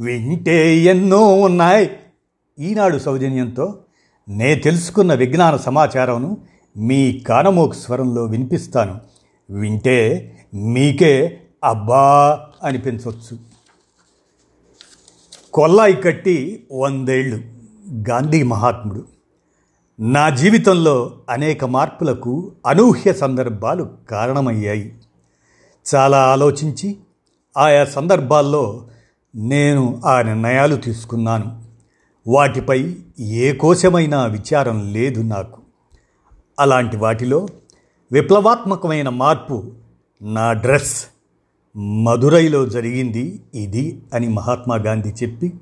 వింటే ఎన్నో ఉన్నాయి. ఈనాడు సౌజన్యంతో నే తెలుసుకున్న విజ్ఞాన సమాచారంను మీ కానమోకు స్వరంలో వినిపిస్తాను. వింటే మీకే అబ్బా అనిపించవచ్చు కొల్లాయి కట్టి వందేళ్ళు గాంధీ మహాత్ముడు. నా జీవితంలో అనేక మార్పులకు అనూహ్య సందర్భాలు కారణమయ్యాయి. చాలా ఆలోచించి ఆయా సందర్భాల్లో నేను ఆ నిర్ణయాలు తీసుకున్నాను. వాటిపై ఏ కోశమైన విచారం లేదు నాకు. అలాంటి వాటిలో విప్లవాత్మకమైన మార్పు నా డ్రెస్ మదురైలో జరిగింది ఇది అని మహాత్మా గాంధీ చెప్పి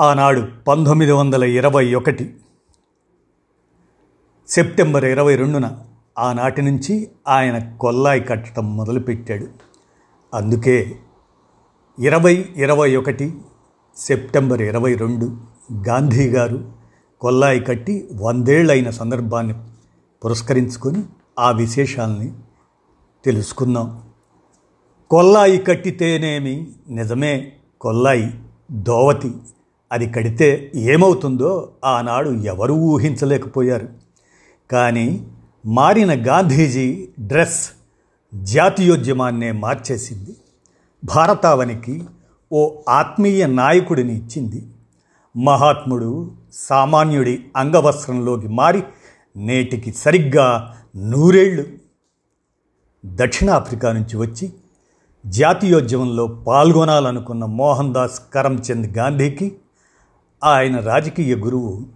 ఆనాడు పంతొమ్మిది వందల ఇరవై ఒకటి సెప్టెంబర్ ఇరవై రెండున ఆనాటి నుంచి ఆయన కొల్లాయి కట్టడం మొదలుపెట్టాడు. అందుకే ఇరవై ఇరవై ఒకటి సెప్టెంబర్ ఇరవై రెండు గాంధీ గారు కొల్లాయి కట్టి వందేళ్ళైన సందర్భాన్ని పురస్కరించుకొని ఆ విశేషాలని తెలుసుకుందాం. కొల్లాయి కట్టితేనేమి నిజమే? కొల్లాయి దోవతి అది కడితే ఏమవుతుందో ఆనాడు ఎవరూ ఊహించలేకపోయారు. కానీ మారిన గాంధీజీ డ్రెస్ జాతీయోద్యమాన్నే మార్చేసింది. భారతావనికి ఓ ఆత్మీయ నాయకుడిని ఇచ్చింది. మహాత్ముడు సామాన్యుడి అంగవస్త్రంలోకి మారి నేటికి సరిగ్గా నూరేళ్ళు దక్షిణాఫ్రికా నుంచి వచ్చి జాతీయోద్యమంలో పాల్గొనాలనుకున్న మోహన్ దాస్ కరమ్చంద్ గాంధీకి ఆయన రాజకీయ గురువు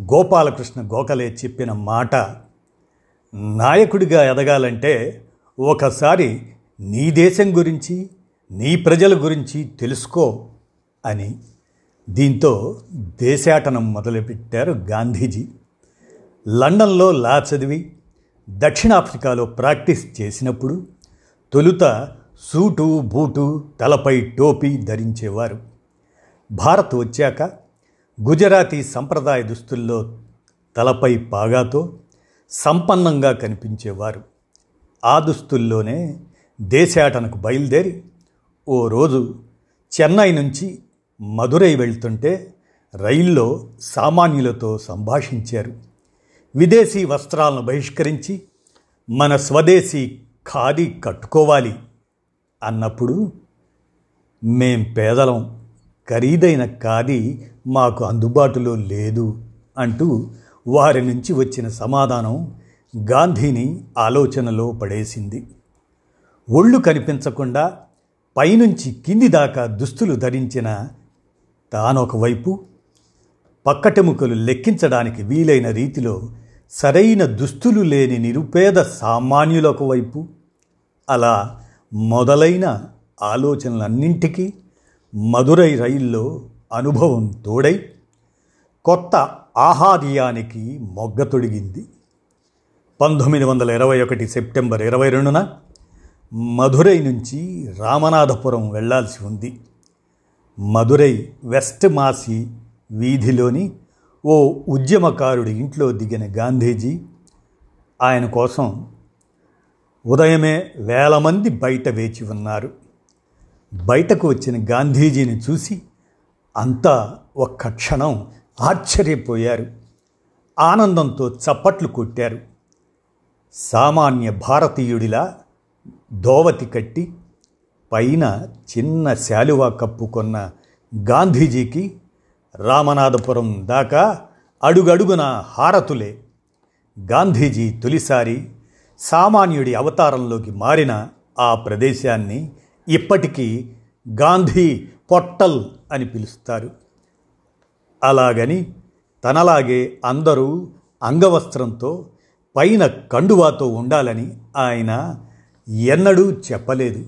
గోపాలకృష్ణ గోఖలే చెప్పిన మాట నాయకుడిగా ఎదగాలంటే ఒకసారి నీ దేశం గురించి నీ ప్రజల గురించి తెలుసుకో అని దీంతో దేశాటనం మొదలుపెట్టారు గాంధీజీ. లండన్లో లా చదివి దక్షిణాఫ్రికాలో ప్రాక్టీస్ చేసినప్పుడు తొలుత సూటు బూటు తలపై టోపీ ధరించేవారు. భారత్ వచ్చాక గుజరాతీ సంప్రదాయ దుస్తుల్లో తలపై పాగాతో సంపన్నంగా కనిపించేవారు. ఆ దుస్తుల్లోనే దేశాటనకు బయలుదేరి ఓ రోజు చెన్నై నుంచి మదురై వెళ్తుంటే రైల్లో సామాన్యులతో సంభాషించారు. విదేశీ వస్త్రాలను బహిష్కరించి మన స్వదేశీ ఖాదీ కట్టుకోవాలి అన్నప్పుడు మేం పేదలం ఖరీదైన ఖాదీ మాకు అందుబాటులో లేదు అంటూ వారి నుంచి వచ్చిన సమాధానం గాంధీని ఆలోచనలో పడేసింది. ఒళ్ళు కనిపించకుండా పైనుంచి కింది దాకా దుస్తులు ధరించిన తానొకవైపు పక్కటెముకలు లెక్కించడానికి వీలైన రీతిలో సరైన దుస్తులు లేని నిరుపేద సామాన్యులకు వైపు అలా మొదలైన ఆలోచనలన్నింటికీ మధురై రైల్లో అనుభవం తోడై కొత్త ఆహార్యానికి మొగ్గ తొడిగింది. పంతొమ్మిది వందల ఇరవై ఒకటి సెప్టెంబర్ ఇరవై రెండున మధురై నుంచి రామనాథపురం వెళ్ళాల్సి ఉంది. మధురై వెస్ట్ మాసి వీధిలోని ఓ ఉద్యమకారుడి ఇంట్లో దిగిన గాంధీజీ ఆయన కోసం ఉదయమే వేల మంది బయట వేచి ఉన్నారు. బయటకు వచ్చిన గాంధీజీని చూసి అంతా ఒక్క క్షణం ఆశ్చర్యపోయారు. ఆనందంతో చప్పట్లు కొట్టారు. సామాన్య భారతీయుడిలా దోవతి కట్టి పైన చిన్న శాలువా కప్పుకొన్న గాంధీజీకి రామనాథపురం దాకా అడుగడుగున హారతులే. గాంధీజీ తొలిసారి సామాన్యుడి అవతారంలోకి మారిన ఆ ప్రదేశాన్ని ఇప్పటికీ గాంధీ పొట్టల్ అని పిలుస్తారు. అలాగని తనలాగే అందరూ అంగవస్త్రంతో పైన కండువాతో ఉండాలని ఆయన ఎన్నడూ చెప్పలేదు.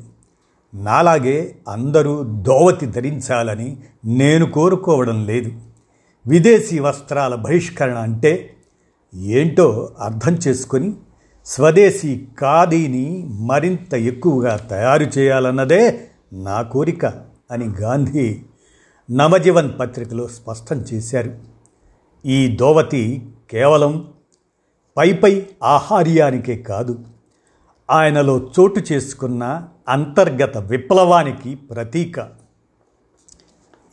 నాలాగే అందరూ దోవతి ధరించాలని నేను కోరుకోవడం లేదు. విదేశీ వస్త్రాల బహిష్కరణ అంటే ఏంటో అర్థం చేసుకొని స్వదేశీ ఖాదీని మరింత ఎక్కువగా తయారు చేయాలన్నదే నా కోరిక అని గాంధీ నవజీవన్ పత్రికలో స్పష్టం చేశారు. ఈ దోవతి కేవలం పైపై ఆహార్యానికే కాదు ఆయనలో చోటు చేసుకున్న అంతర్గత విప్లవానికి ప్రతీక.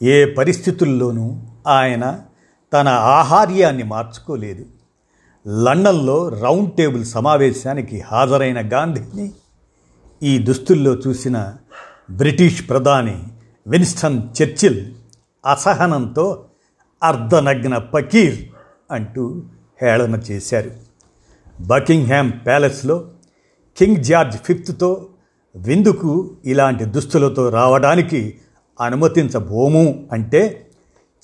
ఏ పరిస్థితుల్లోనూ ఆయన తన ఆహార్యాన్ని మార్చుకోలేదు. లండన్లో రౌండ్ టేబుల్ సమావేశానికి హాజరైన గాంధీని ఈ దుస్తుల్లో చూసిన బ్రిటిష్ ప్రధాని విన్స్టన్ చర్చిల్ అసహనంతో అర్ధనగ్న పకీర్ అంటూ హేళన చేశారు. బకింగ్హామ్ ప్యాలెస్లో కింగ్ జార్జ్ ఫిఫ్త్తో విందుకు ఇలాంటి దుస్తులతో రావడానికి అనుమతించబోము అంటే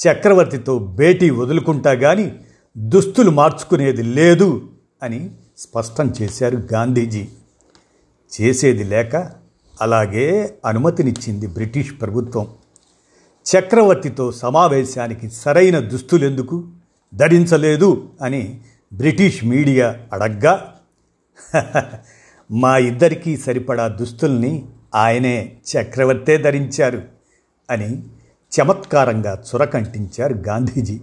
చక్రవర్తితో భేటీ వదులుకుంటా కానీ దుస్తులు మార్చుకునేది లేదు అని స్పష్టం చేశారు గాంధీజీ. చేసేది లేక అలాగే అనుమతినిచ్చింది బ్రిటిష్ ప్రభుత్వం. చక్రవర్తితో సమావేశానికి సరైన దుస్తులెందుకు? ధరించలేదు అని బ్రిటిష్ మీడియా అడగ్గా మా ఇద్దరికీ సరిపడా దుస్తుల్ని ఆయనే చక్రవర్తే ధరించారు అని చమత్కారంగా చురకంటించారు గాంధీజీ.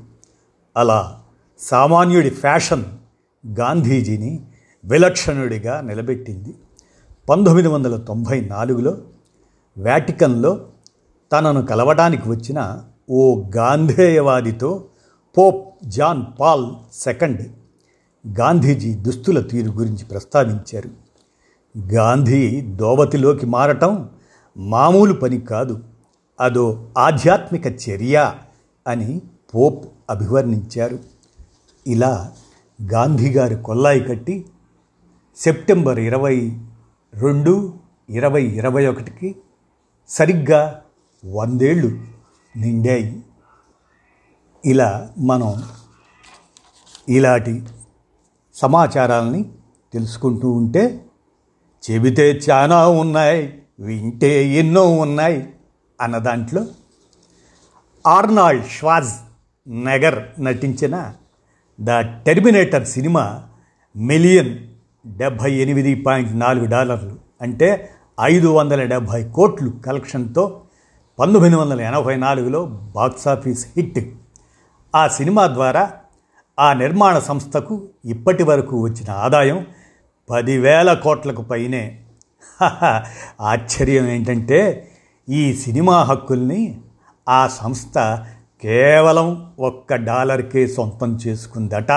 అలా సామాన్యుడి ఫ్యాషన్ గాంధీజీని విలక్షణుడిగా నిలబెట్టింది. పంతొమ్మిది వందల తొంభై నాలుగులో వాటికన్లో తనను కలవడానికి వచ్చిన ఓ గాంధేయవాదితో Pope John Paul second Gandhiji దుస్తుల తీరు గురించి ప్రస్తావించారు. గాంధీ దోవతిలోకి మారటం మామూలు పని కాదు. అదో ఆధ్యాత్మిక చర్య అని పోప్ అభివర్ణించారు. ఇలా గాంధీగారు కొల్లాయి కట్టి సెప్టెంబర్ ఇరవై రెండు ఇరవై ఇరవై ఒకటికి సరిగ్గా వందేళ్ళు నిండాయి. ఇలా మనం ఇలాంటి సమాచారాలని తెలుసుకుంటూ ఉంటే చెబితే చాలా ఉన్నాయి వింటే ఎన్నో ఉన్నాయి అన్న దాంట్లో ఆర్నాల్డ్ ష్వాజ్ నగర్ నటించిన ద టెర్మినేటర్ సినిమా మిలియన్ డెబ్భై ఎనిమిది పాయింట్ నాలుగు డాలర్లు అంటే ఐదు వందల డెబ్భై కోట్లు కలెక్షన్తో పంతొమ్మిది వందల ఎనభై నాలుగులో బాక్సాఫీస్ హిట్. ఆ సినిమా ద్వారా ఆ నిర్మాణ సంస్థకు ఇప్పటి వరకు వచ్చిన ఆదాయం పదివేల కోట్లకు పైనే. ఆశ్చర్యం ఏంటంటే ఈ సినిమా హక్కుల్ని ఆ సంస్థ కేవలం ఒక్క డాలర్కే సొంతం చేసుకుందట.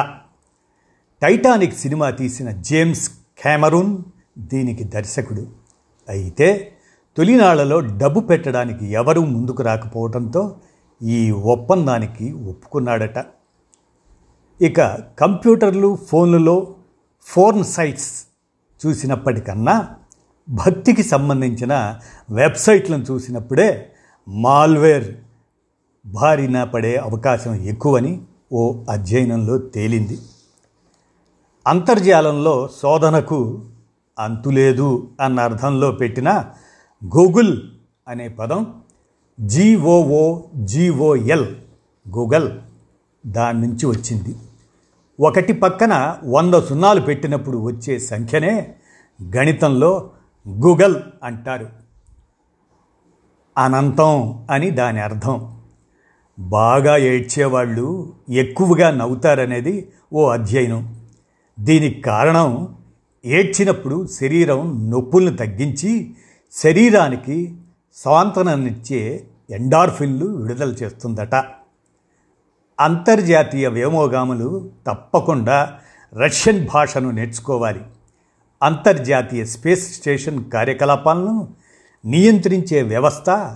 టైటానిక్ సినిమా తీసిన జేమ్స్ కెమెరూన్ దీనికి దర్శకుడు. అయితే తొలినాళ్ళలో డబ్బు పెట్టడానికి ఎవరూ ముందుకు రాకపోవడంతో ఈ ఒప్పందానికి ఒప్పుకున్నాడట. ఇక కంప్యూటర్లు ఫోన్లలో ఫోర్న్ సైట్స్ చూసినప్పటికన్నా భక్తికి సంబంధించిన వెబ్సైట్లను చూసినప్పుడే మాల్వేర్ బారిన పడే అవకాశం ఎక్కువని ఓ అధ్యయనంలో తేలింది. అంతర్జాలంలో శోధనకు అంతులేదు అన్న అర్థంలో పెట్టిన గూగుల్ అనే పదం జీఓఓ జీఓఎల్ గూగల్ దాని నుంచి వచ్చింది. ఒకటి పక్కన వంద సున్నాలు పెట్టినప్పుడు వచ్చే సంఖ్యనే గణితంలో గూగల్ అంటారు. అనంతం అని దాని అర్థం. బాగా ఏడ్చేవాళ్ళు ఎక్కువగా నవ్వుతారనేది ఓ అధ్యయనం. దీనికి కారణం ఏడ్చినప్పుడు శరీరం నొప్పులను తగ్గించి శరీరానికి సాంతనాన్నిచ్చే ఎండార్ఫిన్లు విడుదల చేస్తుందట. అంతర్జాతీయ వ్యోమోగాములు తప్పకుండా రష్యన్ భాషను నేర్చుకోవాలి. అంతర్జాతీయ స్పేస్ స్టేషన్ కార్యకలాపాలను నియంత్రించే వ్యవస్థ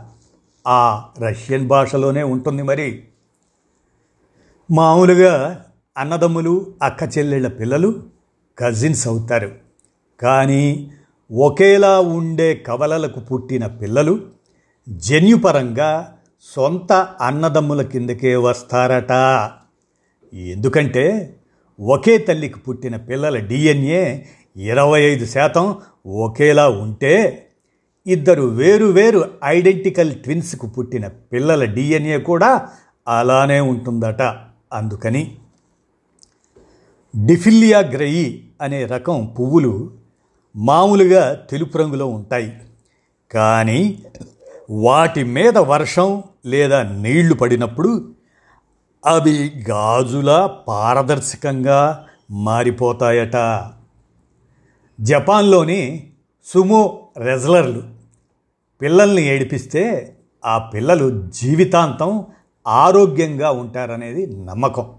ఆ రష్యన్ భాషలోనే ఉంటుంది మరి. మామూలుగా అన్నదమ్ములు అక్క చెల్లెళ్ళ పిల్లలు కజిన్స్ అవుతారు. కానీ ఒకేలా ఉండే కవలలకు పుట్టిన పిల్లలు జన్యుపరంగా సొంత అన్నదమ్ముల కిందకే వస్తారట. ఎందుకంటే ఒకే తల్లికి పుట్టిన పిల్లల డిఎన్ఏ ఇరవై ఐదు శాతం ఒకేలా ఉంటే ఇద్దరు వేరు వేరు ఐడెంటికల్ ట్విన్స్కు పుట్టిన పిల్లల డిఎన్ఏ కూడా అలానే ఉంటుందట. అందుకని డిఫిలియా గ్రయి అనే రకం పువ్వులు మామూలుగా తెలుపు రంగులో ఉంటాయి. కానీ వాటి మీద వర్షం లేదా నీళ్ళు పడినప్పుడు అవి గాజులా పారదర్శకంగా మారిపోతాయట. జపాన్లోని సుమో రెజ్లర్లు పిల్లల్ని ఏడిపిస్తే ఆ పిల్లలు జీవితాంతం ఆరోగ్యంగా ఉంటారనేది నమ్మకం.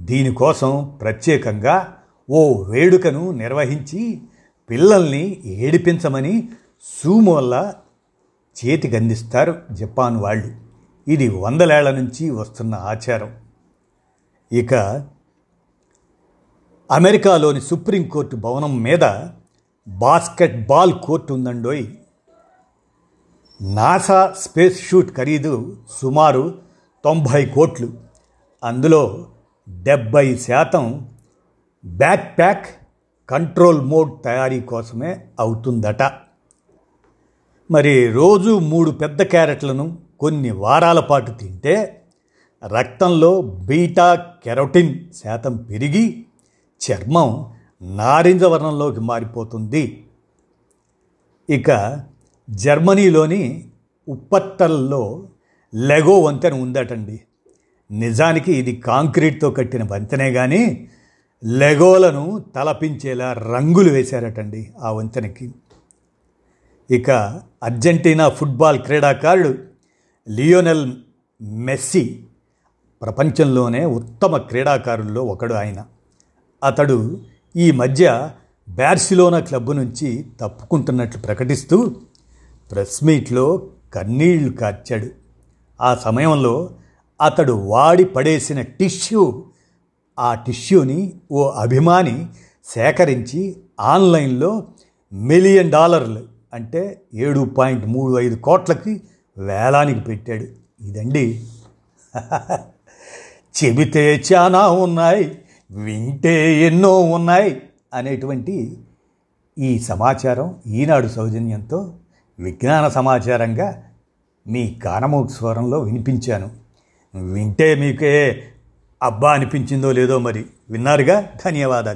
దీనికోసం ప్రత్యేకంగా ఓ వేడుకను నిర్వహించి పిల్లల్ని ఏడిపించమని సూమోల్ల చేతికందిస్తారు జపాన్ వాళ్ళు. ఇది వందలేళ్ళ నుంచి వస్తున్న ఆచారం. ఇక అమెరికాలోని సుప్రీంకోర్టు భవనం మీద బాస్కెట్ బాల్ కోర్టు ఉందండోయ్. నాసా స్పేస్ షూట్ ఖరీదు సుమారు తొంభై కోట్లు. అందులో డెబ్బై శాతం బ్యాక్ ప్యాక్ కంట్రోల్ మోడ్ తయారీ కోసమే అవుతుందట. మరి రోజు మూడు పెద్ద క్యారెట్లను కొన్ని వారాల పాటు తింటే రక్తంలో బీటా కెరోటిన్ శాతం పెరిగి చర్మం నారింజ వర్ణంలోకి మారిపోతుంది. ఇక జర్మనీలోని ఉప్పత్తల్లో లెగో వంతెన ఉందటండి. నిజానికి ఇది కాంక్రీట్తో కట్టిన వంతెనే కానీ లెగోలను తలపించేలా రంగులు వేశారటండి ఆ వంతెనకి. ఇక అర్జెంటీనా ఫుట్బాల్ క్రీడాకారుడు లియోనెల్ మెస్సీ ప్రపంచంలోనే ఉత్తమ క్రీడాకారుల్లో ఒకడు ఆయన. అతడు ఈ మధ్య బార్సిలోనా క్లబ్ నుంచి తప్పుకుంటున్నట్లు ప్రకటిస్తూ ప్రెస్ మీట్లో కన్నీళ్ళు కార్చాడు. ఆ సమయంలో అతడు వాడి పడేసిన టిష్యూ ఆ టిష్యూని ఓ అభిమాని సేకరించి ఆన్లైన్లో మిలియన్ డాలర్లు అంటే ఏడు పాయింట్ మూడు ఐదు కోట్లకి వేలానికి పెట్టాడు. ఇదండి. చెబితే చాలా ఉన్నాయి వింటే ఎన్నో ఉన్నాయి అనేటువంటి ఈ సమాచారం ఈనాడు సౌజన్యంతో విజ్ఞాన సమాచారంగా మీ కానమూక్ స్వరంలో వినిపించాను. వింటే మీకే అబ్బా అనిపించిందో లేదో మరి విన్నారుగా? ధన్యవాదాలు.